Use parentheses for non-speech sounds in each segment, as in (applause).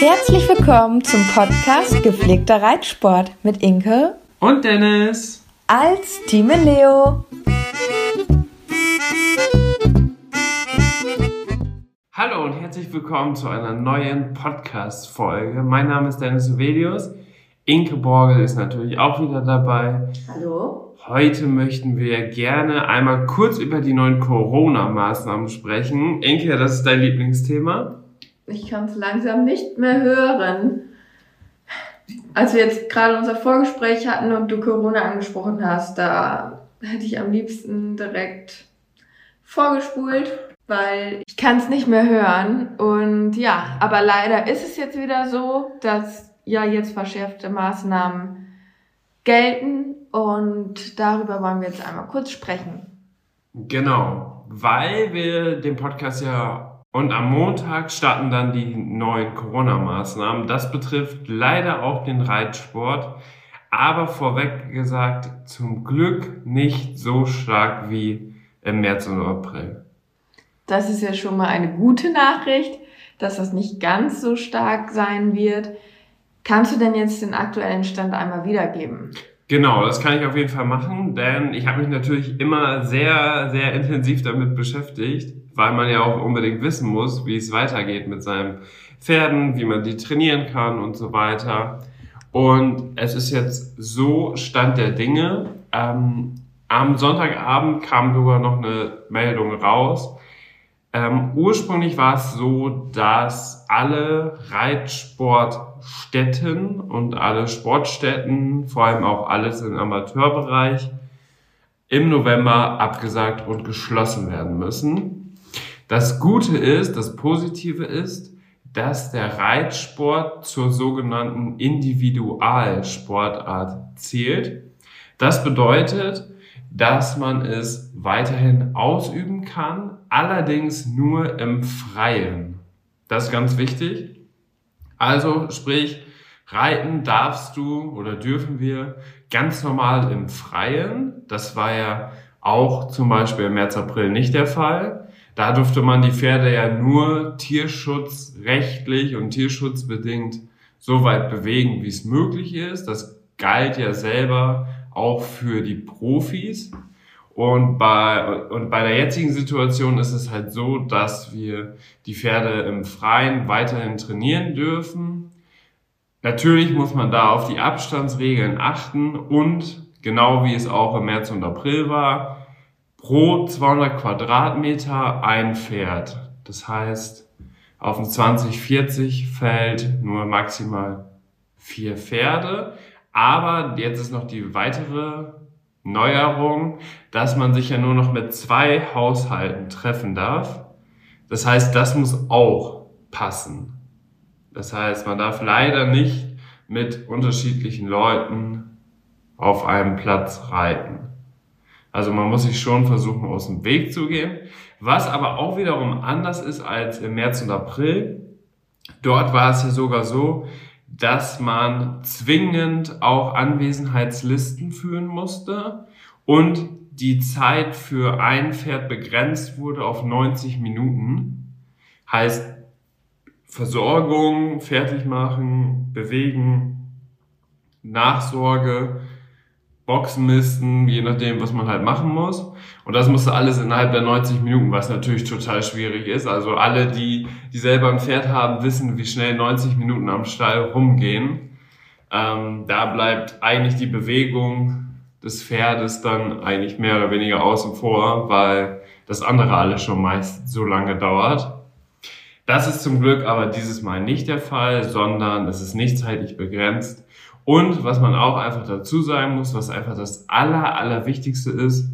Herzlich willkommen zum Podcast Gepflegter Reitsport mit Inke und Dennis als Team Leo. Hallo und herzlich willkommen zu einer neuen Podcast-Folge. Mein Name ist Dennis Uvelius. Inke Borgel ist natürlich auch wieder dabei. Hallo. Heute möchten wir gerne einmal kurz über die neuen Corona-Maßnahmen sprechen. Inke, das ist dein Lieblingsthema. Ich kann es langsam nicht mehr hören. Als wir jetzt gerade unser Vorgespräch hatten und du Corona angesprochen hast, da hätte ich am liebsten direkt vorgespult, weil ich kann es nicht mehr hören. Und ja, aber leider ist es jetzt wieder so, dass ja jetzt verschärfte Maßnahmen gelten und darüber wollen wir jetzt einmal kurz sprechen. Genau, weil wir den Podcast ja und am Montag starten dann die neuen Corona-Maßnahmen. Das betrifft leider auch den Reitsport, aber vorweg gesagt, zum Glück nicht so stark wie im März und April. Das ist ja schon mal eine gute Nachricht, dass das nicht ganz so stark sein wird. Kannst du denn jetzt den aktuellen Stand einmal wiedergeben? Genau, das kann ich auf jeden Fall machen, denn ich habe mich natürlich immer sehr, sehr intensiv damit beschäftigt weil man ja auch unbedingt wissen muss, wie es weitergeht mit seinen Pferden, wie man die trainieren kann und so weiter. Und es ist jetzt so Stand der Dinge. Ähm, am Sonntagabend kam sogar noch eine Meldung raus. Ähm, ursprünglich war es so, dass alle Reitsportstätten und alle Sportstätten, vor allem auch alles im Amateurbereich, im November abgesagt und geschlossen werden müssen. Das Gute ist, das Positive ist, dass der Reitsport zur sogenannten Individualsportart zählt. Das bedeutet, dass man es weiterhin ausüben kann, allerdings nur im Freien. Das ist ganz wichtig. Also sprich, reiten darfst du oder dürfen wir ganz normal im Freien. Das war ja auch zum Beispiel im März, April nicht der Fall. Da durfte man die Pferde ja nur tierschutzrechtlich und tierschutzbedingt so weit bewegen, wie es möglich ist. Das galt ja selber auch für die Profis. Und bei, und bei der jetzigen Situation ist es halt so, dass wir die Pferde im Freien weiterhin trainieren dürfen. Natürlich muss man da auf die Abstandsregeln achten und genau wie es auch im März und April war, pro 200 Quadratmeter ein Pferd. Das heißt, auf ein 2040 fällt nur maximal vier Pferde. Aber jetzt ist noch die weitere Neuerung, dass man sich ja nur noch mit zwei Haushalten treffen darf. Das heißt, das muss auch passen. Das heißt, man darf leider nicht mit unterschiedlichen Leuten auf einem Platz reiten. Also man muss sich schon versuchen, aus dem Weg zu gehen. Was aber auch wiederum anders ist als im März und April. Dort war es ja sogar so, dass man zwingend auch Anwesenheitslisten führen musste und die Zeit für ein Pferd begrenzt wurde auf 90 Minuten. Heißt Versorgung, fertig machen, bewegen, Nachsorge Boxenmisten, je nachdem, was man halt machen muss. Und das musste alles innerhalb der 90 Minuten, was natürlich total schwierig ist. Also alle, die, die selber ein Pferd haben, wissen, wie schnell 90 Minuten am Stall rumgehen. Ähm, da bleibt eigentlich die Bewegung des Pferdes dann eigentlich mehr oder weniger außen vor, weil das andere alles schon meist so lange dauert. Das ist zum Glück aber dieses Mal nicht der Fall, sondern es ist nicht zeitlich begrenzt und was man auch einfach dazu sagen muss, was einfach das Aller, Allerwichtigste ist,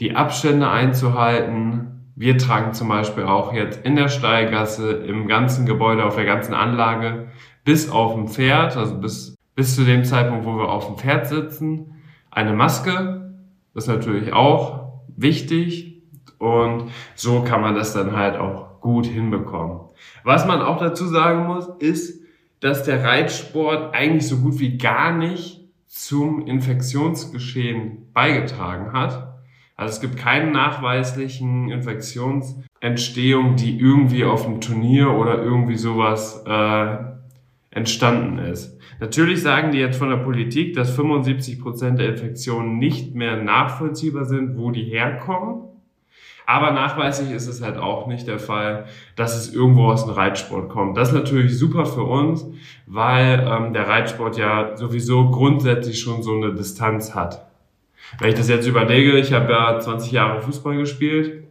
die Abstände einzuhalten. Wir tragen zum Beispiel auch jetzt in der Steilgasse, im ganzen Gebäude, auf der ganzen Anlage, bis auf dem Pferd, also bis, bis zu dem Zeitpunkt, wo wir auf dem Pferd sitzen, eine Maske. Das ist natürlich auch wichtig. Und so kann man das dann halt auch gut hinbekommen. Was man auch dazu sagen muss, ist, dass der Reitsport eigentlich so gut wie gar nicht zum Infektionsgeschehen beigetragen hat. Also es gibt keinen nachweislichen Infektionsentstehung, die irgendwie auf dem Turnier oder irgendwie sowas äh, entstanden ist. Natürlich sagen die jetzt von der Politik, dass 75 Prozent der Infektionen nicht mehr nachvollziehbar sind, wo die herkommen. Aber nachweislich ist es halt auch nicht der Fall, dass es irgendwo aus dem Reitsport kommt. Das ist natürlich super für uns, weil ähm, der Reitsport ja sowieso grundsätzlich schon so eine Distanz hat. Wenn ich das jetzt überlege, ich habe ja 20 Jahre Fußball gespielt.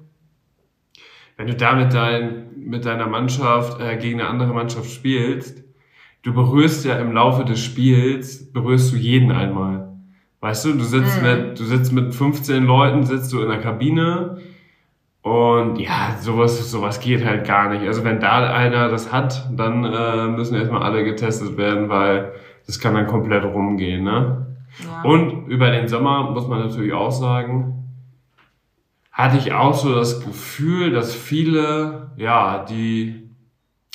Wenn du da mit, dein, mit deiner Mannschaft äh, gegen eine andere Mannschaft spielst, du berührst ja im Laufe des Spiels, berührst du jeden einmal. Weißt du, du sitzt mhm. mit, du sitzt mit 15 Leuten, sitzt du in der Kabine, und ja, sowas, sowas geht halt gar nicht. Also wenn da einer das hat, dann äh, müssen erstmal alle getestet werden, weil das kann dann komplett rumgehen. Ne? Ja. Und über den Sommer muss man natürlich auch sagen, hatte ich auch so das Gefühl, dass viele, ja, die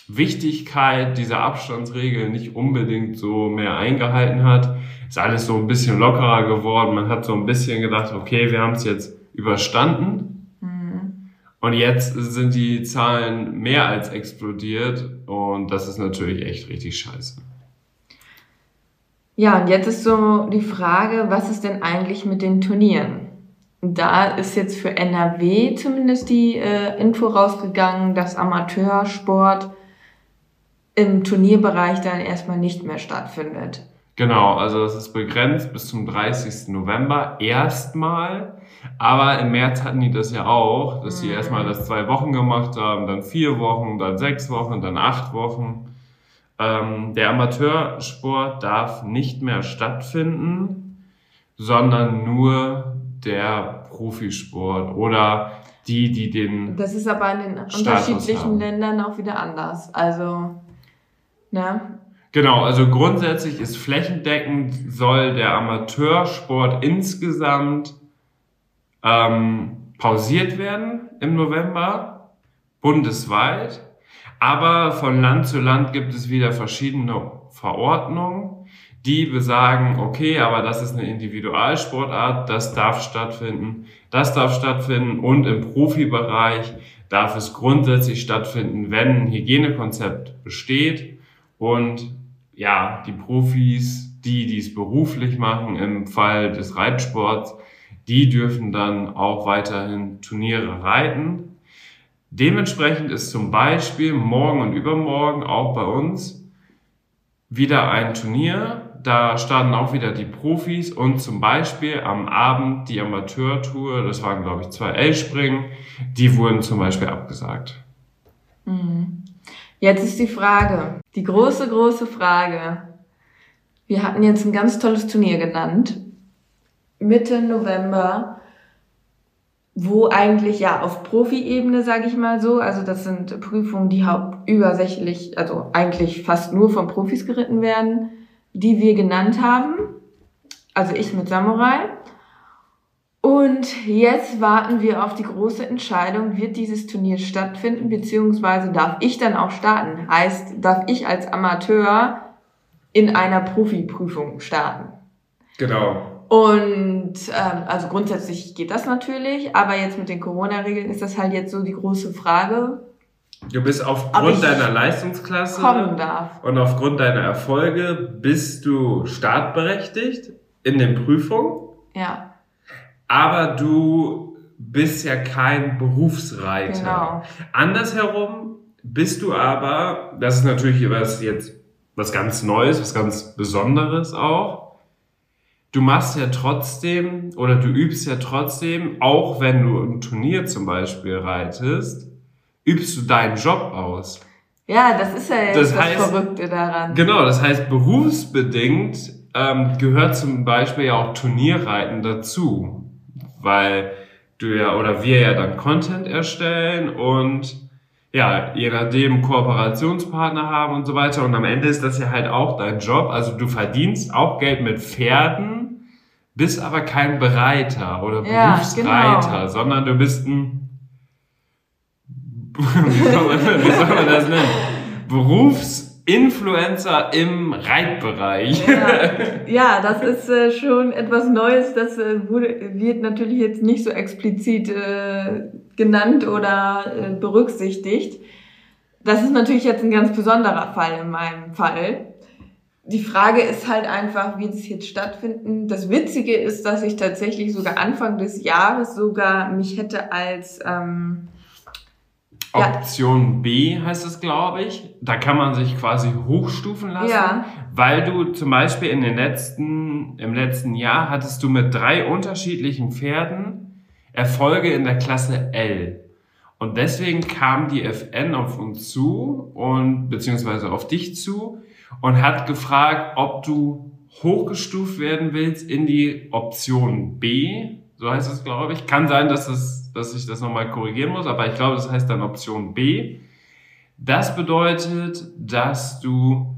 Wichtigkeit dieser Abstandsregel nicht unbedingt so mehr eingehalten hat. Ist alles so ein bisschen lockerer geworden. Man hat so ein bisschen gedacht, okay, wir haben es jetzt überstanden und jetzt sind die Zahlen mehr als explodiert und das ist natürlich echt richtig scheiße. Ja, und jetzt ist so die Frage, was ist denn eigentlich mit den Turnieren? Da ist jetzt für NRW zumindest die äh, Info rausgegangen, dass Amateursport im Turnierbereich dann erstmal nicht mehr stattfindet. Genau, also das ist begrenzt bis zum 30. November erstmal. Aber im März hatten die das ja auch, dass sie mhm. erstmal das zwei Wochen gemacht haben, dann vier Wochen, dann sechs Wochen, dann acht Wochen. Ähm, der Amateursport darf nicht mehr stattfinden, sondern nur der Profisport oder die, die den. Das ist aber in den Status unterschiedlichen haben. Ländern auch wieder anders. Also, ne? Genau, also grundsätzlich ist flächendeckend soll der Amateursport insgesamt ähm, pausiert werden im November, bundesweit. Aber von Land zu Land gibt es wieder verschiedene Verordnungen, die besagen, okay, aber das ist eine Individualsportart, das darf stattfinden, das darf stattfinden und im Profibereich darf es grundsätzlich stattfinden, wenn ein Hygienekonzept besteht und ja, die Profis, die dies beruflich machen, im Fall des Reitsports, die dürfen dann auch weiterhin Turniere reiten. Dementsprechend ist zum Beispiel morgen und übermorgen auch bei uns wieder ein Turnier. Da starten auch wieder die Profis und zum Beispiel am Abend die Amateurtour, das waren glaube ich zwei L-Springen, die wurden zum Beispiel abgesagt. Mhm. Jetzt ist die Frage, die große, große Frage. Wir hatten jetzt ein ganz tolles Turnier genannt Mitte November, wo eigentlich ja auf Profi-Ebene, sage ich mal so, also das sind Prüfungen, die hauptübersächlich, also eigentlich fast nur von Profis geritten werden, die wir genannt haben. Also ich mit Samurai. Und jetzt warten wir auf die große Entscheidung, wird dieses Turnier stattfinden, beziehungsweise darf ich dann auch starten? Heißt, darf ich als Amateur in einer Profiprüfung starten? Genau. Und ähm, also grundsätzlich geht das natürlich, aber jetzt mit den Corona-Regeln ist das halt jetzt so die große Frage. Du bist aufgrund deiner Leistungsklasse kommen darf. und aufgrund deiner Erfolge bist du startberechtigt in den Prüfungen. Ja. Aber du bist ja kein Berufsreiter. Genau. Andersherum bist du aber, das ist natürlich was jetzt was ganz Neues, was ganz Besonderes auch du machst ja trotzdem oder du übst ja trotzdem, auch wenn du ein Turnier zum Beispiel reitest, übst du deinen Job aus. Ja, das ist ja jetzt das, das heißt, Verrückte daran. Genau, das heißt, berufsbedingt ähm, gehört zum Beispiel ja auch Turnierreiten dazu. Weil du ja oder wir ja dann Content erstellen und ja, je nachdem Kooperationspartner haben und so weiter. Und am Ende ist das ja halt auch dein Job. Also du verdienst auch Geld mit Pferden, bist aber kein Bereiter oder Ja, Berufsreiter, genau. sondern du bist ein, (laughs) wie soll man, wie soll man das nennen? (laughs) Berufsinfluencer im Reitbereich. Ja, ja, das ist äh, schon etwas Neues. Das äh, wurde, wird natürlich jetzt nicht so explizit äh, genannt oder äh, berücksichtigt. Das ist natürlich jetzt ein ganz besonderer Fall in meinem Fall. Die Frage ist halt einfach, wie das jetzt stattfinden. Das Witzige ist, dass ich tatsächlich sogar Anfang des Jahres sogar mich hätte als ähm, Ja. Option B heißt es, glaube ich. Da kann man sich quasi hochstufen lassen. Ja. Weil du zum Beispiel in den letzten, im letzten Jahr hattest du mit drei unterschiedlichen Pferden Erfolge in der Klasse L. Und deswegen kam die FN auf uns zu und beziehungsweise auf dich zu und hat gefragt, ob du hochgestuft werden willst in die Option B. So heißt es, glaube ich. Kann sein, dass, es, dass ich das nochmal korrigieren muss, aber ich glaube, das heißt dann Option B. Das bedeutet, dass du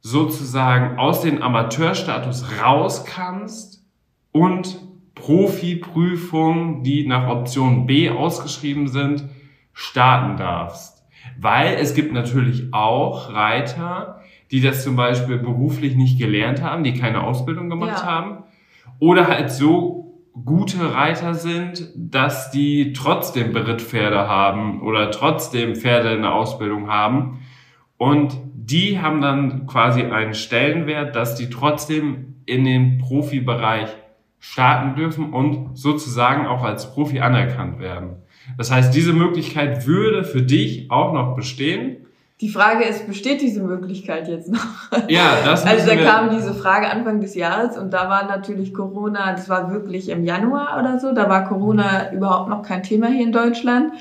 sozusagen aus dem Amateurstatus raus kannst und Profi-Prüfungen, die nach Option B ausgeschrieben sind, starten darfst. Weil es gibt natürlich auch Reiter, die das zum Beispiel beruflich nicht gelernt haben, die keine Ausbildung gemacht Ja. haben oder halt so gute Reiter sind, dass die trotzdem Berittpferde haben oder trotzdem Pferde in der Ausbildung haben. Und die haben dann quasi einen Stellenwert, dass die trotzdem in den Profibereich starten dürfen und sozusagen auch als Profi anerkannt werden. Das heißt, diese Möglichkeit würde für dich auch noch bestehen. Die Frage ist, besteht diese Möglichkeit jetzt noch? Ja, das Also da kam diese Frage Anfang des Jahres und da war natürlich Corona, das war wirklich im Januar oder so, da war Corona überhaupt noch kein Thema hier in Deutschland.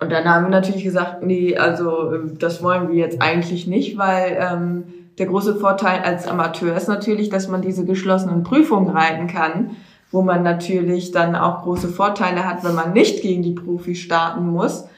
Und dann haben wir natürlich gesagt, nee, also ähm, das wollen wir jetzt eigentlich nicht, weil ähm, der große Vorteil als Amateur ist natürlich, dass man diese geschlossenen Prüfungen reiten kann, wo man natürlich dann auch große Vorteile hat, wenn man nicht gegen die Profis starten muss.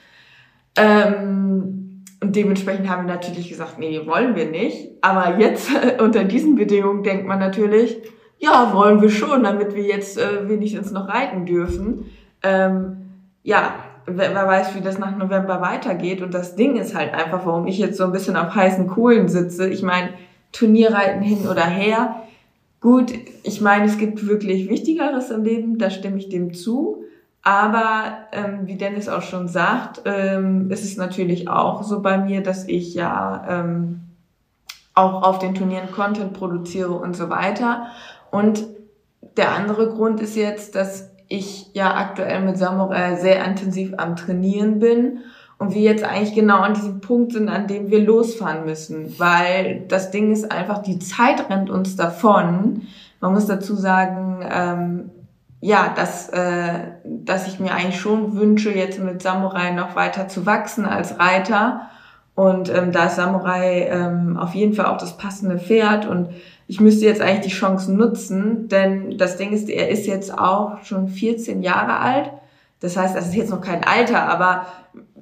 Ähm, und dementsprechend haben wir natürlich gesagt, nee, wollen wir nicht. Aber jetzt (laughs) unter diesen Bedingungen denkt man natürlich, ja, wollen wir schon, damit wir jetzt äh, wenigstens noch reiten dürfen. Ähm, ja, wer, wer weiß, wie das nach November weitergeht. Und das Ding ist halt einfach, warum ich jetzt so ein bisschen auf heißen Kohlen sitze. Ich meine, Turnierreiten hin oder her. Gut, ich meine, es gibt wirklich Wichtigeres im Leben, da stimme ich dem zu. Aber ähm, wie Dennis auch schon sagt, ähm, ist es natürlich auch so bei mir, dass ich ja ähm, auch auf den Turnieren Content produziere und so weiter. Und der andere Grund ist jetzt, dass ich ja aktuell mit Samurai sehr intensiv am Trainieren bin und wir jetzt eigentlich genau an diesem Punkt sind, an dem wir losfahren müssen, weil das Ding ist einfach, die Zeit rennt uns davon. Man muss dazu sagen, ähm, ja, dass, äh, dass ich mir eigentlich schon wünsche, jetzt mit Samurai noch weiter zu wachsen als Reiter. Und ähm, da ist Samurai ähm, auf jeden Fall auch das passende Pferd und ich müsste jetzt eigentlich die Chancen nutzen, denn das Ding ist, er ist jetzt auch schon 14 Jahre alt. Das heißt, das ist jetzt noch kein Alter, aber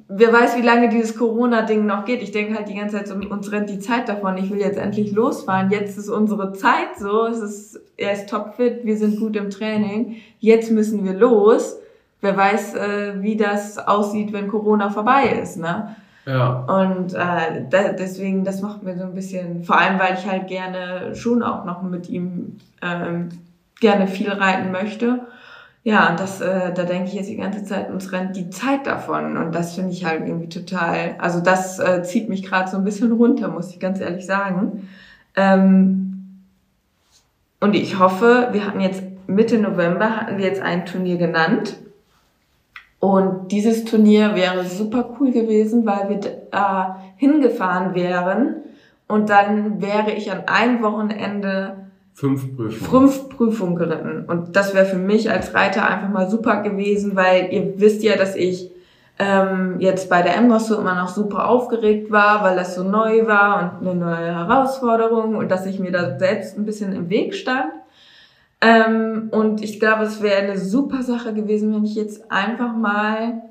wer weiß, wie lange dieses Corona-Ding noch geht. Ich denke halt die ganze Zeit, so, uns rennt die Zeit davon. Ich will jetzt endlich losfahren. Jetzt ist unsere Zeit so. Es ist, er ist topfit, wir sind gut im Training. Jetzt müssen wir los. Wer weiß, äh, wie das aussieht, wenn Corona vorbei ist, ne? Ja. Und äh, da, deswegen, das macht mir so ein bisschen, vor allem weil ich halt gerne schon auch noch mit ihm ähm, gerne viel reiten möchte. Ja, und das, äh, da denke ich jetzt die ganze Zeit, uns rennt die Zeit davon. Und das finde ich halt irgendwie total, also das äh, zieht mich gerade so ein bisschen runter, muss ich ganz ehrlich sagen. Ähm, und ich hoffe, wir hatten jetzt Mitte November hatten wir jetzt ein Turnier genannt. Und dieses Turnier wäre super cool gewesen, weil wir äh, hingefahren wären und dann wäre ich an einem Wochenende Fünf Prüfungen. fünf Prüfungen geritten. Und das wäre für mich als Reiter einfach mal super gewesen, weil ihr wisst ja, dass ich ähm, jetzt bei der M-Dressur immer noch super aufgeregt war, weil das so neu war und eine neue Herausforderung und dass ich mir da selbst ein bisschen im Weg stand. Ähm, und ich glaube, es wäre eine super Sache gewesen, wenn ich jetzt einfach mal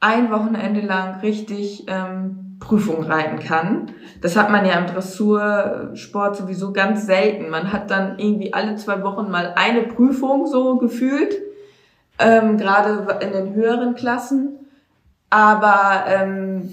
ein Wochenende lang richtig ähm, Prüfung reiten kann. Das hat man ja im Dressursport sowieso ganz selten. Man hat dann irgendwie alle zwei Wochen mal eine Prüfung so gefühlt, ähm, gerade in den höheren Klassen. Aber ähm,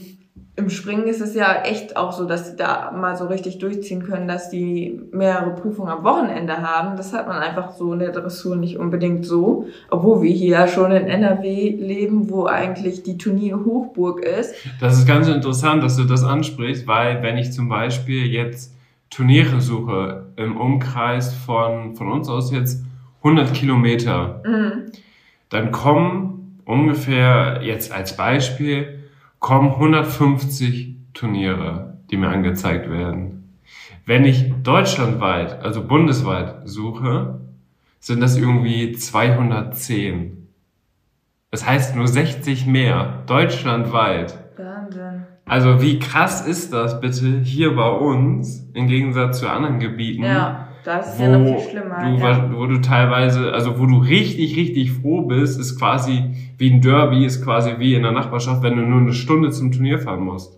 im Springen ist es ja echt auch so, dass sie da mal so richtig durchziehen können, dass die mehrere Prüfungen am Wochenende haben. Das hat man einfach so in der Dressur nicht unbedingt so. Obwohl wir hier ja schon in NRW leben, wo eigentlich die Turnierhochburg ist. Das ist ganz interessant, dass du das ansprichst, weil wenn ich zum Beispiel jetzt Turniere suche im Umkreis von, von uns aus jetzt 100 Kilometer, mhm. dann kommen ungefähr jetzt als Beispiel kommen 150 Turniere, die mir angezeigt werden. Wenn ich deutschlandweit, also bundesweit suche, sind das irgendwie 210. Das heißt nur 60 mehr, deutschlandweit. Wahnsinn. Also wie krass ist das bitte hier bei uns im Gegensatz zu anderen Gebieten? Ja das ist wo ja noch viel schlimmer. Du, ja. Wo du teilweise, also wo du richtig, richtig froh bist, ist quasi wie ein Derby, ist quasi wie in der Nachbarschaft, wenn du nur eine Stunde zum Turnier fahren musst.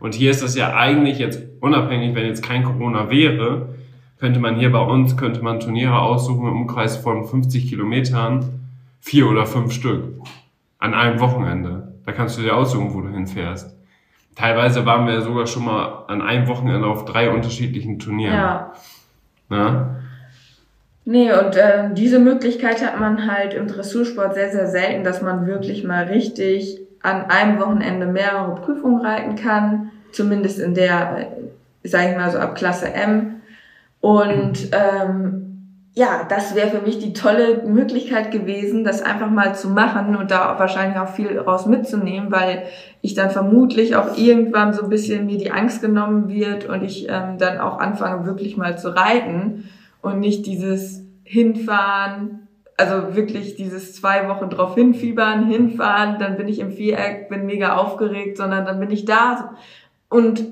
Und hier ist das ja eigentlich jetzt unabhängig, wenn jetzt kein Corona wäre, könnte man hier bei uns, könnte man Turniere aussuchen im Umkreis von 50 Kilometern, vier oder fünf Stück. An einem Wochenende. Da kannst du dir aussuchen, wo du hinfährst. Teilweise waren wir sogar schon mal an einem Wochenende auf drei unterschiedlichen Turnieren. Ja. Ja. Nee, und äh, diese Möglichkeit hat man halt im Dressursport sehr, sehr selten, dass man wirklich mal richtig an einem Wochenende mehrere Prüfungen reiten kann, zumindest in der, äh, sage ich mal so ab Klasse M. Und ähm, ja, das wäre für mich die tolle Möglichkeit gewesen, das einfach mal zu machen und da wahrscheinlich auch viel raus mitzunehmen, weil ich dann vermutlich auch irgendwann so ein bisschen mir die Angst genommen wird und ich ähm, dann auch anfange wirklich mal zu reiten und nicht dieses Hinfahren, also wirklich dieses zwei Wochen drauf hinfiebern, hinfahren, dann bin ich im Viereck, bin mega aufgeregt, sondern dann bin ich da und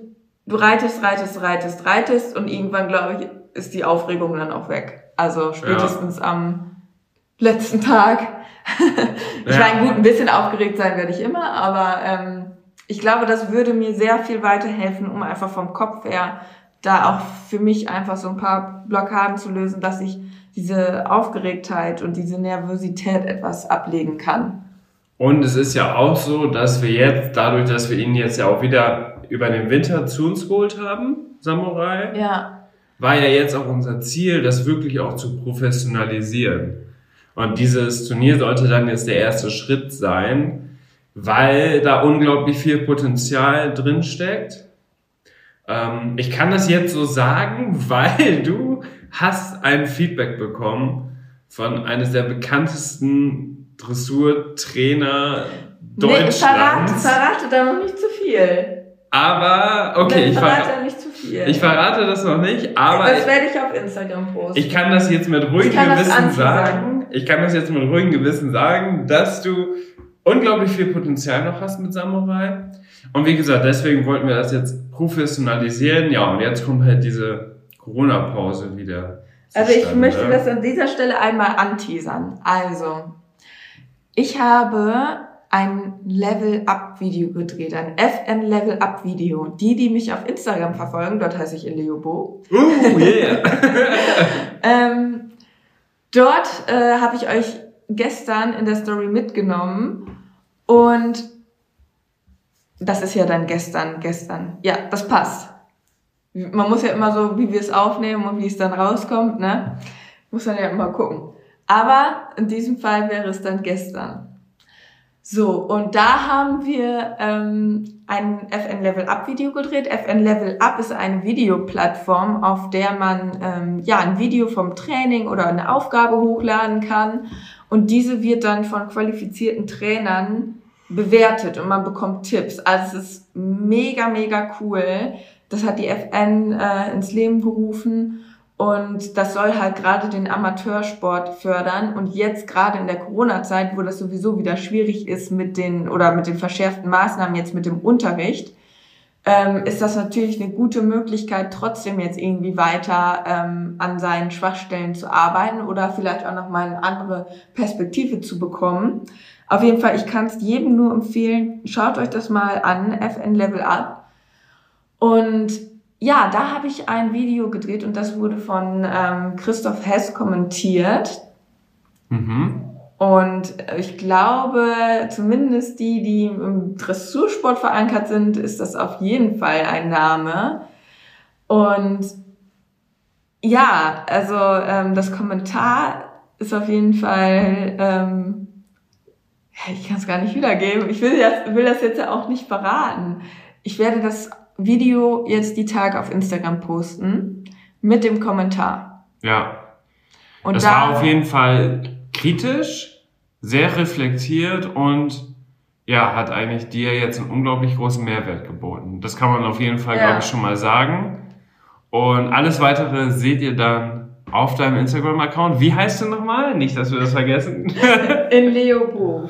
du reitest, reitest, reitest, reitest und irgendwann, glaube ich, ist die Aufregung dann auch weg. Also spätestens ja. am letzten Tag. (laughs) ich ja. meine, gut, ein bisschen aufgeregt sein werde ich immer, aber ähm, ich glaube, das würde mir sehr viel weiterhelfen, um einfach vom Kopf her da auch für mich einfach so ein paar Blockaden zu lösen, dass ich diese Aufgeregtheit und diese Nervosität etwas ablegen kann. Und es ist ja auch so, dass wir jetzt, dadurch, dass wir ihn jetzt ja auch wieder über den Winter zu uns geholt haben, Samurai, ja war ja jetzt auch unser Ziel, das wirklich auch zu professionalisieren. Und dieses Turnier sollte dann jetzt der erste Schritt sein, weil da unglaublich viel Potenzial drin steckt. Ähm, ich kann das jetzt so sagen, (laughs) weil du hast ein Feedback bekommen von eines der bekanntesten Dressurtrainer Deutschlands. Nee, verrate, verrate da noch nicht zu viel. Aber, okay, ich verrate nicht zu viel. Ich verrate das noch nicht, aber. Das werde ich auf Instagram posten. Ich kann das jetzt mit ruhigem Gewissen sagen. Ich kann das jetzt mit ruhigem Gewissen sagen, dass du unglaublich viel Potenzial noch hast mit Samurai. Und wie gesagt, deswegen wollten wir das jetzt professionalisieren. Ja, und jetzt kommt halt diese Corona-Pause wieder. Also ich möchte das an dieser Stelle einmal anteasern. Also, ich habe ein Level-Up-Video gedreht, ein FN-Level-Up-Video. Die, die mich auf Instagram verfolgen, dort heiße ich Eleobo. Uh, yeah! (laughs) ähm, dort äh, habe ich euch gestern in der Story mitgenommen und das ist ja dann gestern, gestern. Ja, das passt. Man muss ja immer so, wie wir es aufnehmen und wie es dann rauskommt, ne? Muss man ja immer gucken. Aber in diesem Fall wäre es dann gestern. So, und da haben wir ähm, ein FN Level Up Video gedreht. FN Level Up ist eine Videoplattform, auf der man ähm, ja ein Video vom Training oder eine Aufgabe hochladen kann. Und diese wird dann von qualifizierten Trainern bewertet und man bekommt Tipps. Also es ist mega, mega cool. Das hat die FN äh, ins Leben gerufen. Und das soll halt gerade den Amateursport fördern. Und jetzt gerade in der Corona-Zeit, wo das sowieso wieder schwierig ist mit den oder mit den verschärften Maßnahmen jetzt mit dem Unterricht, ähm, ist das natürlich eine gute Möglichkeit, trotzdem jetzt irgendwie weiter ähm, an seinen Schwachstellen zu arbeiten oder vielleicht auch nochmal eine andere Perspektive zu bekommen. Auf jeden Fall, ich kann es jedem nur empfehlen, schaut euch das mal an, FN Level Up. Und ja, da habe ich ein Video gedreht und das wurde von ähm, Christoph Hess kommentiert. Mhm. Und ich glaube, zumindest die, die im Dressursport verankert sind, ist das auf jeden Fall ein Name. Und ja, also ähm, das Kommentar ist auf jeden Fall, ähm, ich kann es gar nicht wiedergeben. Ich will das, will das jetzt ja auch nicht verraten. Ich werde das Video jetzt die Tage auf Instagram posten mit dem Kommentar. Ja. Und das da, war auf jeden Fall kritisch, sehr reflektiert und ja, hat eigentlich dir jetzt einen unglaublich großen Mehrwert geboten. Das kann man auf jeden Fall, ja. glaube ich, schon mal sagen. Und alles weitere seht ihr dann auf deinem Instagram-Account. Wie heißt du nochmal? Nicht, dass wir das vergessen. (laughs) In Leobo.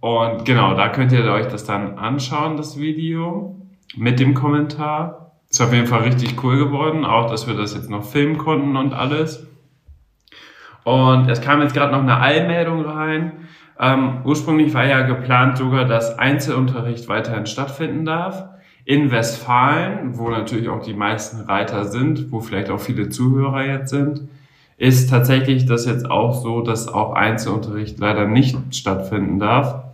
Und genau, da könnt ihr euch das dann anschauen, das Video, mit dem Kommentar. Ist auf jeden Fall richtig cool geworden, auch dass wir das jetzt noch filmen konnten und alles. Und es kam jetzt gerade noch eine Eilmeldung rein. Ähm, ursprünglich war ja geplant sogar, dass Einzelunterricht weiterhin stattfinden darf. In Westfalen, wo natürlich auch die meisten Reiter sind, wo vielleicht auch viele Zuhörer jetzt sind, ist tatsächlich das jetzt auch so, dass auch Einzelunterricht leider nicht stattfinden darf.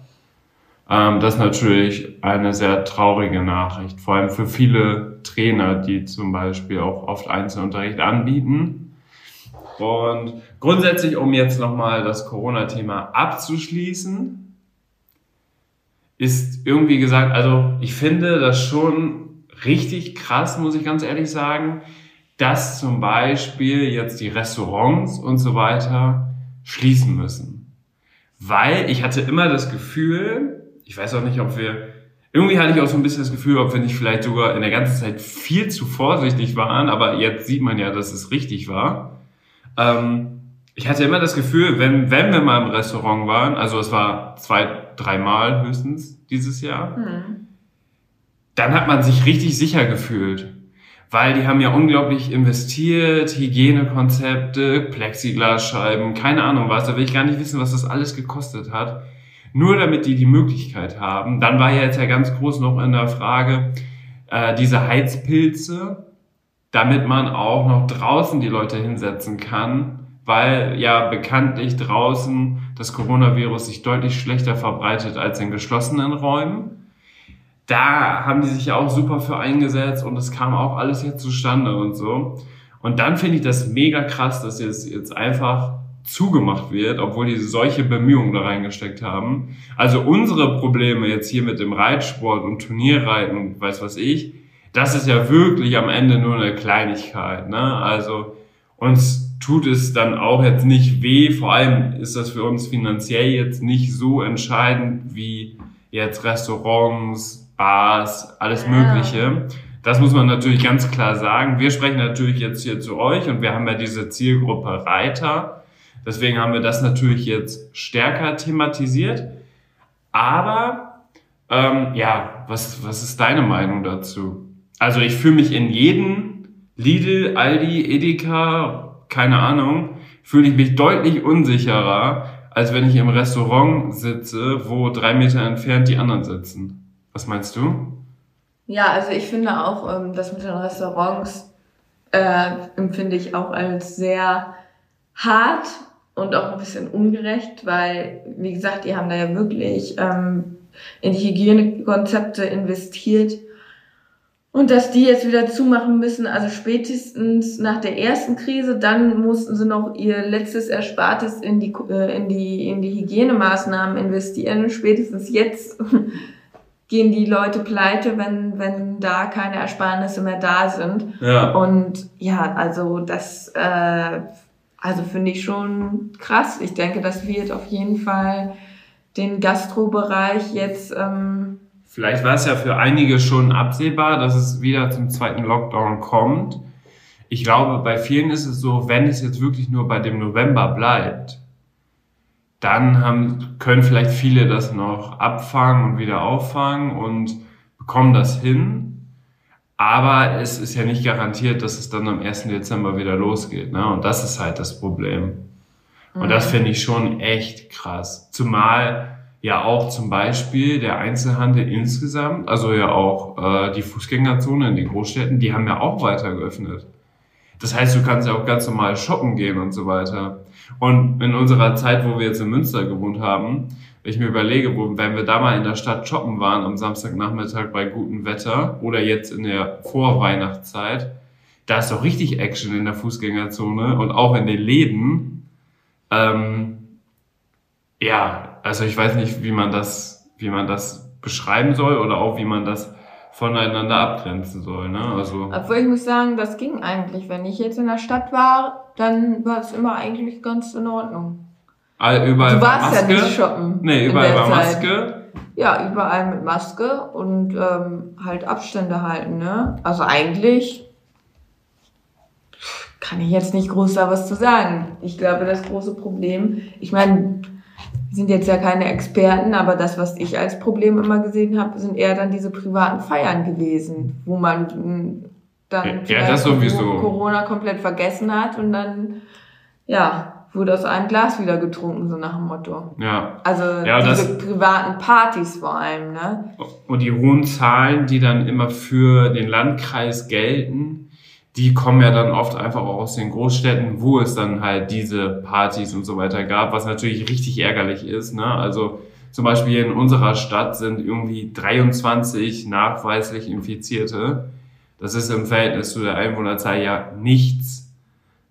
Ähm, das ist natürlich eine sehr traurige Nachricht, vor allem für viele Trainer, die zum Beispiel auch oft Einzelunterricht anbieten und grundsätzlich, um jetzt nochmal das Corona-Thema abzuschließen, ist irgendwie gesagt, also ich finde das schon richtig krass, muss ich ganz ehrlich sagen, dass zum Beispiel jetzt die Restaurants und so weiter schließen müssen. Weil ich hatte immer das Gefühl, ich weiß auch nicht, ob wir, irgendwie hatte ich auch so ein bisschen das Gefühl, ob wir nicht vielleicht sogar in der ganzen Zeit viel zu vorsichtig waren, aber jetzt sieht man ja, dass es richtig war. Ähm, ich hatte immer das Gefühl, wenn, wenn wir mal im Restaurant waren, also es war zwei, dreimal höchstens dieses Jahr, mhm. dann hat man sich richtig sicher gefühlt. Weil die haben ja unglaublich investiert, Hygienekonzepte, Plexiglasscheiben, keine Ahnung was, da will ich gar nicht wissen, was das alles gekostet hat. Nur damit die die Möglichkeit haben. Dann war ja jetzt ja ganz groß noch in der Frage, äh, diese Heizpilze, damit man auch noch draußen die Leute hinsetzen kann, weil ja bekanntlich draußen das Coronavirus sich deutlich schlechter verbreitet als in geschlossenen Räumen. Da haben die sich ja auch super für eingesetzt und es kam auch alles jetzt zustande und so. Und dann finde ich das mega krass, dass jetzt, jetzt einfach zugemacht wird, obwohl die solche Bemühungen da reingesteckt haben. Also unsere Probleme jetzt hier mit dem Reitsport und Turnierreiten und weiß was ich, das ist ja wirklich am Ende nur eine Kleinigkeit. Ne? Also uns tut es dann auch jetzt nicht weh. Vor allem ist das für uns finanziell jetzt nicht so entscheidend wie jetzt Restaurants, Bars, alles Mögliche. Das muss man natürlich ganz klar sagen. Wir sprechen natürlich jetzt hier zu euch und wir haben ja diese Zielgruppe Reiter. Deswegen haben wir das natürlich jetzt stärker thematisiert. Aber ähm, ja, was, was ist deine Meinung dazu? Also ich fühle mich in jedem Lidl, Aldi, Edeka, keine Ahnung, fühle ich mich deutlich unsicherer, als wenn ich im Restaurant sitze, wo drei Meter entfernt die anderen sitzen. Was meinst du? Ja, also ich finde auch, ähm, das mit den Restaurants äh, empfinde ich auch als sehr hart und auch ein bisschen ungerecht, weil, wie gesagt, die haben da ja wirklich ähm, in die Hygienekonzepte investiert und dass die jetzt wieder zumachen müssen, also spätestens nach der ersten Krise, dann mussten sie noch ihr letztes Erspartes in die, äh, in die, in die Hygienemaßnahmen investieren. Spätestens jetzt (laughs) gehen die Leute pleite, wenn, wenn da keine Ersparnisse mehr da sind. Ja. Und ja, also das, äh, also finde ich schon krass. Ich denke, das wird auf jeden Fall den Gastrobereich jetzt ähm, Vielleicht war es ja für einige schon absehbar, dass es wieder zum zweiten Lockdown kommt. Ich glaube, bei vielen ist es so, wenn es jetzt wirklich nur bei dem November bleibt, dann haben, können vielleicht viele das noch abfangen und wieder auffangen und bekommen das hin. Aber es ist ja nicht garantiert, dass es dann am 1. Dezember wieder losgeht. Ne? Und das ist halt das Problem. Und das finde ich schon echt krass. Zumal ja auch zum Beispiel der Einzelhandel insgesamt, also ja auch äh, die Fußgängerzone in den Großstädten, die haben ja auch weiter geöffnet. Das heißt, du kannst ja auch ganz normal shoppen gehen und so weiter. Und in unserer Zeit, wo wir jetzt in Münster gewohnt haben, ich mir überlege, wo, wenn wir da mal in der Stadt shoppen waren am Samstagnachmittag bei gutem Wetter oder jetzt in der Vorweihnachtszeit, da ist doch richtig Action in der Fußgängerzone und auch in den Läden. Ähm, ja, also ich weiß nicht, wie man das, wie man das beschreiben soll oder auch wie man das voneinander abgrenzen soll. Ne? Also Obwohl ich muss sagen, das ging eigentlich. Wenn ich jetzt in der Stadt war, dann war es immer eigentlich ganz in Ordnung. All- überall Du war warst ja Maske. nicht shoppen. Nee, überall war. Maske. Ja, überall mit Maske und ähm, halt Abstände halten, ne? Also eigentlich kann ich jetzt nicht groß da was zu sagen. Ich glaube, das große Problem, ich meine, wir sind jetzt ja keine Experten, aber das, was ich als Problem immer gesehen habe, sind eher dann diese privaten Feiern gewesen, wo man mm, dann Ja, ja, das sowieso. Corona komplett vergessen hat und dann, ja, wurde aus einem Glas wieder getrunken, so nach dem Motto. Ja. Also Ja, diese privaten Partys vor allem, ne? Und die hohen Zahlen, die dann immer für den Landkreis gelten, die kommen ja dann oft einfach auch aus den Großstädten, wo es dann halt diese Partys und so weiter gab, was natürlich richtig ärgerlich ist. Ne? Also zum Beispiel in unserer Stadt sind irgendwie 23 nachweislich Infizierte. Das ist im Verhältnis zu der Einwohnerzahl ja nichts.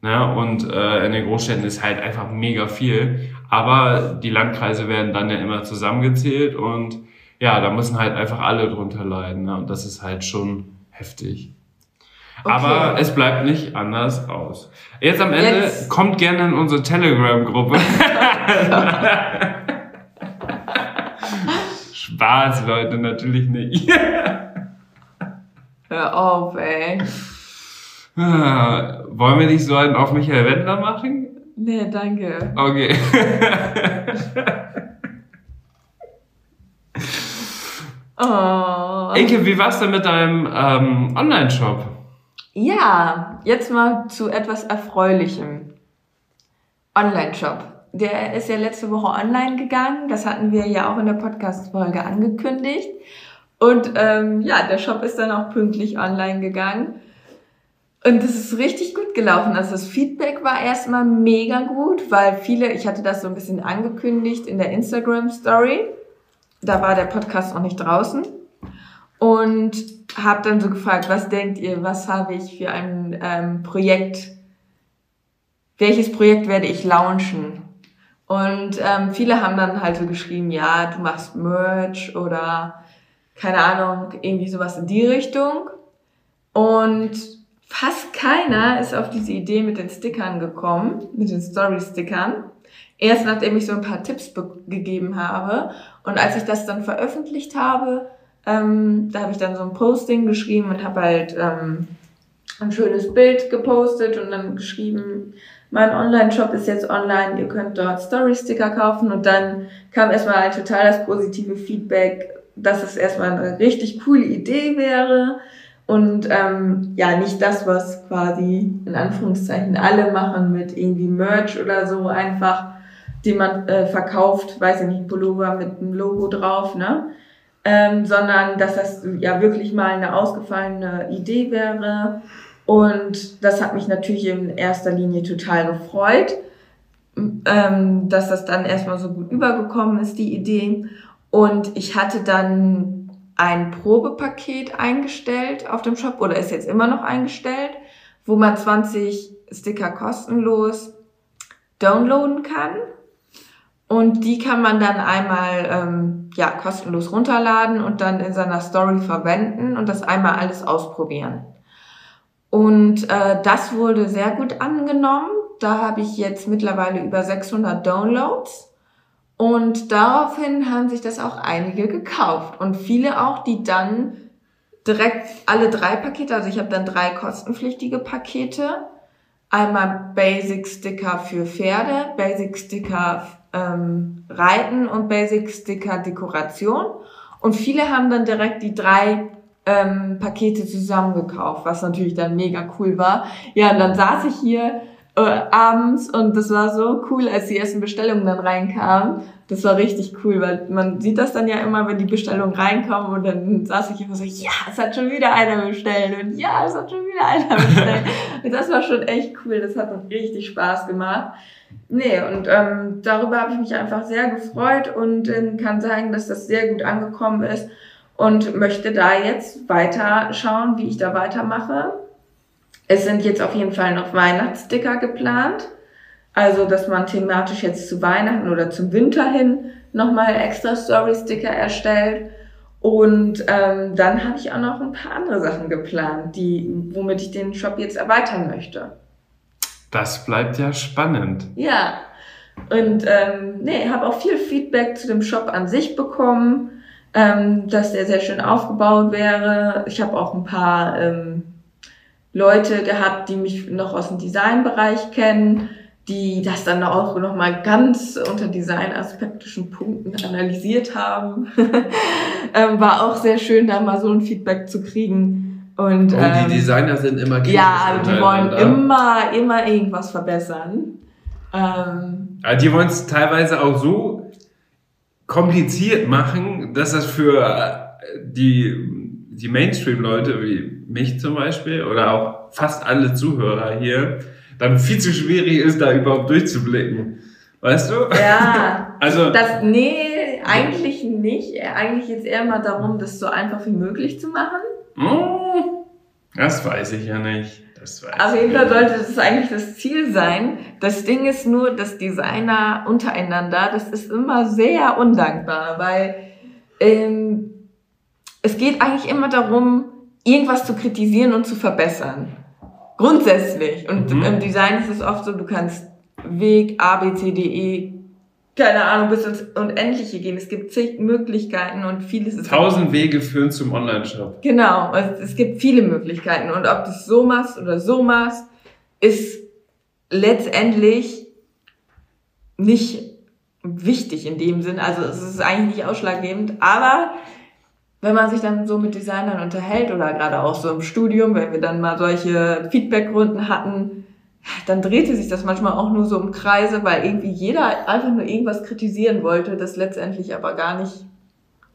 Ne? Und äh, in den Großstädten ist halt einfach mega viel. Aber die Landkreise werden dann ja immer zusammengezählt und ja, da müssen halt einfach alle drunter leiden. Ne? Und das ist halt schon heftig. Okay. Aber es bleibt nicht anders aus. Jetzt am Ende Jetzt- kommt gerne in unsere Telegram-Gruppe. (laughs) Spaß, Leute, natürlich nicht. (laughs) Hör auf, ey. Ah, Wollen wir nicht so einen auf Michael Wendler machen? Nee, danke. Okay. (laughs) Oh. Inke, wie war's denn mit deinem ähm, Online-Shop? Ja, jetzt mal zu etwas Erfreulichem. Online-Shop. Der ist ja letzte Woche online gegangen. Das hatten wir ja auch in der Podcast-Folge angekündigt. Und ähm, ja, der Shop ist dann auch pünktlich online gegangen. Und es ist richtig gut gelaufen. Also das Feedback war erstmal mega gut, weil viele, ich hatte das so ein bisschen angekündigt in der Instagram-Story. Da war der Podcast noch nicht draußen. Und habe dann so gefragt, was denkt ihr, was habe ich für ein ähm, Projekt, welches Projekt werde ich launchen? Und ähm, viele haben dann halt so geschrieben, ja, du machst Merch oder keine Ahnung, irgendwie sowas in die Richtung. Und fast keiner ist auf diese Idee mit den Stickern gekommen, mit den Story-Stickern. Erst nachdem ich so ein paar Tipps be- gegeben habe. Und als ich das dann veröffentlicht habe, ähm, da habe ich dann so ein Posting geschrieben und habe halt ähm, ein schönes Bild gepostet und dann geschrieben, mein Online-Shop ist jetzt online, ihr könnt dort Story-Sticker kaufen und dann kam erstmal halt total das positive Feedback, dass es erstmal eine richtig coole Idee wäre und ähm, ja, nicht das, was quasi in Anführungszeichen alle machen mit irgendwie Merch oder so einfach, die man äh, verkauft, weiß ich nicht, Pullover mit einem Logo drauf, ne? ähm, sondern dass das ja wirklich mal eine ausgefallene Idee wäre. Und das hat mich natürlich in erster Linie total gefreut, ähm, dass das dann erstmal so gut übergekommen ist, die Idee. Und ich hatte dann ein Probepaket eingestellt auf dem Shop oder ist jetzt immer noch eingestellt, wo man 20 Sticker kostenlos downloaden kann. Und die kann man dann einmal ähm, ja, kostenlos runterladen und dann in seiner Story verwenden und das einmal alles ausprobieren. Und äh, das wurde sehr gut angenommen. Da habe ich jetzt mittlerweile über 600 Downloads. Und daraufhin haben sich das auch einige gekauft. Und viele auch, die dann direkt alle drei Pakete, also ich habe dann drei kostenpflichtige Pakete. Einmal Basic Sticker für Pferde, Basic Sticker ähm, Reiten und Basic Sticker Dekoration. Und viele haben dann direkt die drei ähm, Pakete zusammengekauft, was natürlich dann mega cool war. Ja, und dann saß ich hier äh, abends und das war so cool, als die ersten Bestellungen dann reinkamen. Das war richtig cool, weil man sieht das dann ja immer, wenn die Bestellungen reinkommen und dann saß ich immer so, ja, es hat schon wieder einer bestellt und ja, es hat schon wieder einer bestellt. (laughs) und das war schon echt cool, das hat uns richtig Spaß gemacht. Nee, und ähm, darüber habe ich mich einfach sehr gefreut und ähm, kann sagen, dass das sehr gut angekommen ist und möchte da jetzt weiter schauen, wie ich da weitermache. Es sind jetzt auf jeden Fall noch Weihnachtssticker geplant. Also, dass man thematisch jetzt zu Weihnachten oder zum Winter hin nochmal extra Story-Sticker erstellt. Und ähm, dann habe ich auch noch ein paar andere Sachen geplant, die, womit ich den Shop jetzt erweitern möchte. Das bleibt ja spannend. Ja. Und ähm, nee, habe auch viel Feedback zu dem Shop an sich bekommen, ähm, dass der sehr schön aufgebaut wäre. Ich habe auch ein paar ähm, Leute gehabt, die mich noch aus dem Designbereich kennen, die das dann auch nochmal ganz unter designaspektischen Punkten analysiert haben. (laughs) ähm, war auch sehr schön, da mal so ein Feedback zu kriegen. Und, oh, ähm, die Designer sind immer Ja, die wollen immer, immer irgendwas verbessern. Ähm, Aber die wollen es teilweise auch so kompliziert machen, dass das für die, die Mainstream-Leute wie mich zum Beispiel oder auch fast alle Zuhörer hier dann viel zu schwierig ist, da überhaupt durchzublicken. Weißt du? Ja. (laughs) also. Das, nee, eigentlich nicht. Eigentlich geht es eher mal darum, das so einfach wie möglich zu machen. Oh, das weiß ich ja nicht. Das weiß Auf jeden Fall sollte das eigentlich das Ziel sein. Das Ding ist nur, dass Designer untereinander, das ist immer sehr undankbar, weil ähm, es geht eigentlich immer darum, irgendwas zu kritisieren und zu verbessern. Grundsätzlich. Und mhm. im Design ist es oft so, du kannst Weg A, B, C, D, E, keine Ahnung, bis ins Unendliche gehen. Es gibt zig Möglichkeiten und vieles ist. Tausend Wege führen zum Online-Shop. Genau. Es gibt viele Möglichkeiten. Und ob du es so machst oder so machst, ist letztendlich nicht wichtig in dem Sinn. Also es ist eigentlich nicht ausschlaggebend. Aber wenn man sich dann so mit Designern unterhält oder gerade auch so im Studium, wenn wir dann mal solche Feedbackrunden hatten, dann drehte sich das manchmal auch nur so im Kreise, weil irgendwie jeder einfach nur irgendwas kritisieren wollte, das letztendlich aber gar nicht,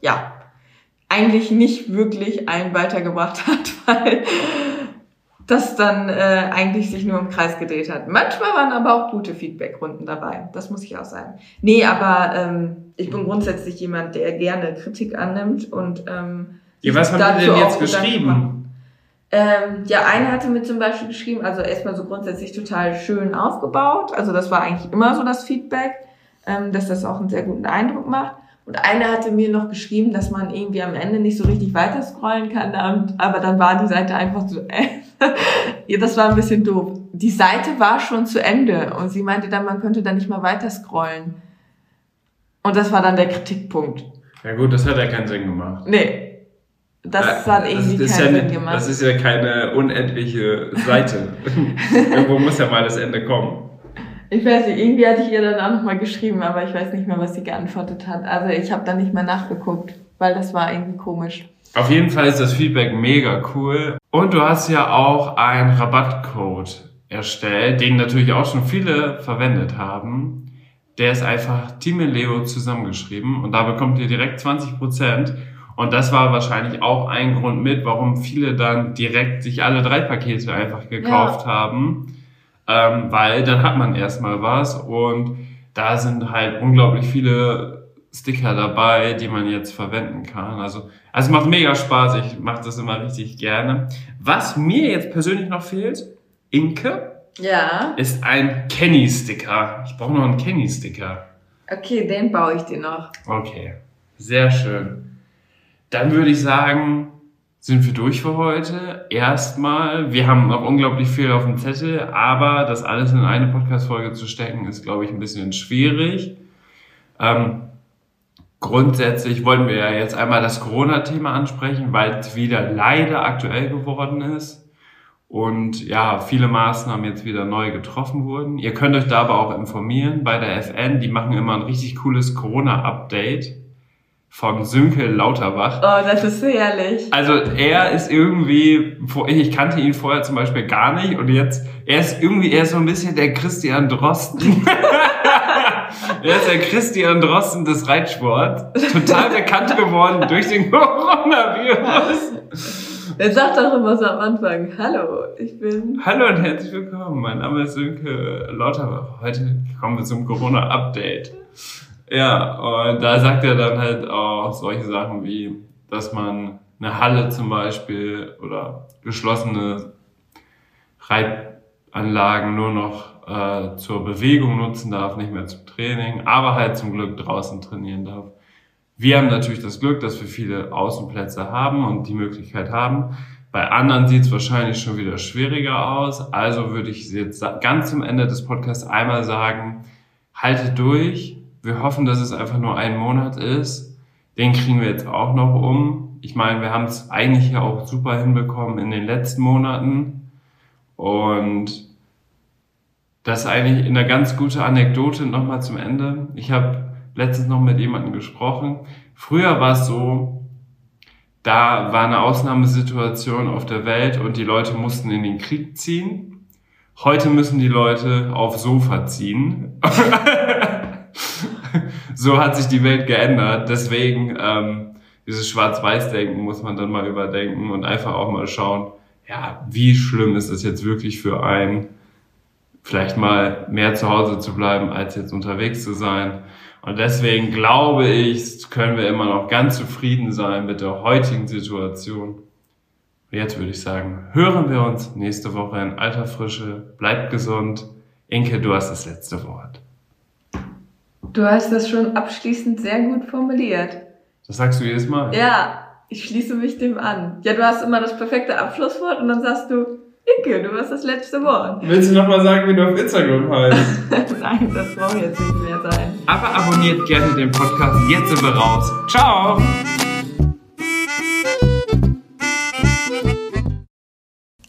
ja, eigentlich nicht wirklich einen weitergebracht (laughs) hat, weil das dann äh, eigentlich sich nur im Kreis gedreht hat. Manchmal waren aber auch gute Feedbackrunden dabei, das muss ich auch sagen. Nee, aber ähm, ich bin grundsätzlich jemand, der gerne Kritik annimmt und ähm, ja, was haben Sie denn jetzt geschrieben? Ähm, ja, eine hatte mir zum Beispiel geschrieben, also erstmal so grundsätzlich total schön aufgebaut. Also das war eigentlich immer so das Feedback, ähm, dass das auch einen sehr guten Eindruck macht. Und eine hatte mir noch geschrieben, dass man irgendwie am Ende nicht so richtig weiter scrollen kann, aber dann war die Seite einfach so, (laughs) ja, das war ein bisschen doof. Die Seite war schon zu Ende und sie meinte dann, man könnte da nicht mal weiter scrollen. Und das war dann der Kritikpunkt. Ja gut, das hat ja keinen Sinn gemacht. Nee. Das hat irgendwie das keinen ja Sinn gemacht. Das ist ja keine unendliche Seite. (laughs) Irgendwo muss ja mal das Ende kommen. Ich weiß nicht, irgendwie hatte ich ihr dann auch nochmal geschrieben, aber ich weiß nicht mehr, was sie geantwortet hat. Also ich habe da nicht mehr nachgeguckt, weil das war irgendwie komisch. Auf jeden Fall ist das Feedback mega cool. Und du hast ja auch einen Rabattcode erstellt, den natürlich auch schon viele verwendet haben. Der ist einfach Team Leo zusammengeschrieben und da bekommt ihr direkt 20%. Und das war wahrscheinlich auch ein Grund mit, warum viele dann direkt sich alle drei Pakete einfach gekauft ja. haben. Ähm, weil dann hat man erstmal was und da sind halt unglaublich viele Sticker dabei, die man jetzt verwenden kann. Also, also macht mega Spaß. Ich mache das immer richtig gerne. Was mir jetzt persönlich noch fehlt, Inke. Ja. Ist ein Kenny-Sticker. Ich brauche noch einen Kenny-Sticker. Okay, den baue ich dir noch. Okay. Sehr schön. Dann würde ich sagen, sind wir durch für heute. Erstmal, wir haben noch unglaublich viel auf dem Zettel, aber das alles in eine Podcast-Folge zu stecken, ist, glaube ich, ein bisschen schwierig. Ähm, grundsätzlich wollen wir ja jetzt einmal das Corona-Thema ansprechen, weil es wieder leider aktuell geworden ist und ja, viele Maßnahmen jetzt wieder neu getroffen wurden. Ihr könnt euch da aber auch informieren bei der FN, die machen immer ein richtig cooles Corona-Update. Von Sönke Lauterbach. Oh, das ist herrlich. Also er ist irgendwie, ich kannte ihn vorher zum Beispiel gar nicht und jetzt, er ist irgendwie, er ist so ein bisschen der Christian Drosten. (laughs) er ist der Christian Drosten des Reitsports. Total bekannt geworden durch den Coronavirus. Er sagt doch immer so am Anfang, hallo, ich bin... Hallo und herzlich willkommen, mein Name ist Sönke Lauterbach. Heute kommen wir zum Corona-Update. Ja, und da sagt er dann halt auch solche Sachen wie, dass man eine Halle zum Beispiel oder geschlossene Reitanlagen nur noch äh, zur Bewegung nutzen darf, nicht mehr zum Training, aber halt zum Glück draußen trainieren darf. Wir haben natürlich das Glück, dass wir viele Außenplätze haben und die Möglichkeit haben. Bei anderen sieht es wahrscheinlich schon wieder schwieriger aus. Also würde ich jetzt ganz zum Ende des Podcasts einmal sagen, haltet durch, wir hoffen, dass es einfach nur ein Monat ist. Den kriegen wir jetzt auch noch um. Ich meine, wir haben es eigentlich ja auch super hinbekommen in den letzten Monaten. Und das ist eigentlich eine ganz gute Anekdote nochmal zum Ende. Ich habe letztens noch mit jemandem gesprochen. Früher war es so, da war eine Ausnahmesituation auf der Welt und die Leute mussten in den Krieg ziehen. Heute müssen die Leute auf Sofa ziehen. (laughs) so hat sich die Welt geändert. Deswegen ähm, dieses Schwarz-Weiß-Denken muss man dann mal überdenken und einfach auch mal schauen, ja, wie schlimm ist es jetzt wirklich für einen, vielleicht mal mehr zu Hause zu bleiben, als jetzt unterwegs zu sein. Und deswegen glaube ich, können wir immer noch ganz zufrieden sein mit der heutigen Situation. Und jetzt würde ich sagen, hören wir uns nächste Woche in alter Frische. Bleibt gesund. Inke, du hast das letzte Wort. Du hast das schon abschließend sehr gut formuliert. Das sagst du jedes Mal? Ja, ich schließe mich dem an. Ja, du hast immer das perfekte Abschlusswort und dann sagst du, Icke, du hast das letzte Wort. Willst du nochmal sagen, wie du auf Instagram heißt? (laughs) Nein, das braucht jetzt nicht mehr sein. Aber abonniert gerne den Podcast. Jetzt sind wir raus. Ciao!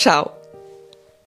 Ciao.